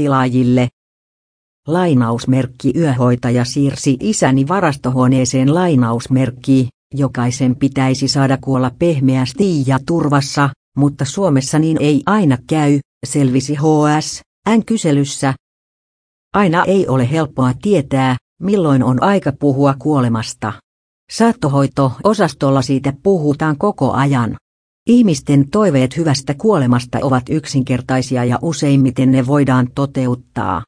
tilaajille. Lainausmerkki yöhoitaja siirsi isäni varastohuoneeseen lainausmerkki, jokaisen pitäisi saada kuolla pehmeästi ja turvassa, mutta Suomessa niin ei aina käy, selvisi HS, N-kyselyssä. Aina ei ole helppoa tietää, milloin on aika puhua kuolemasta. Saattohoito-osastolla siitä puhutaan koko ajan. Ihmisten toiveet hyvästä kuolemasta ovat yksinkertaisia ja useimmiten ne voidaan toteuttaa.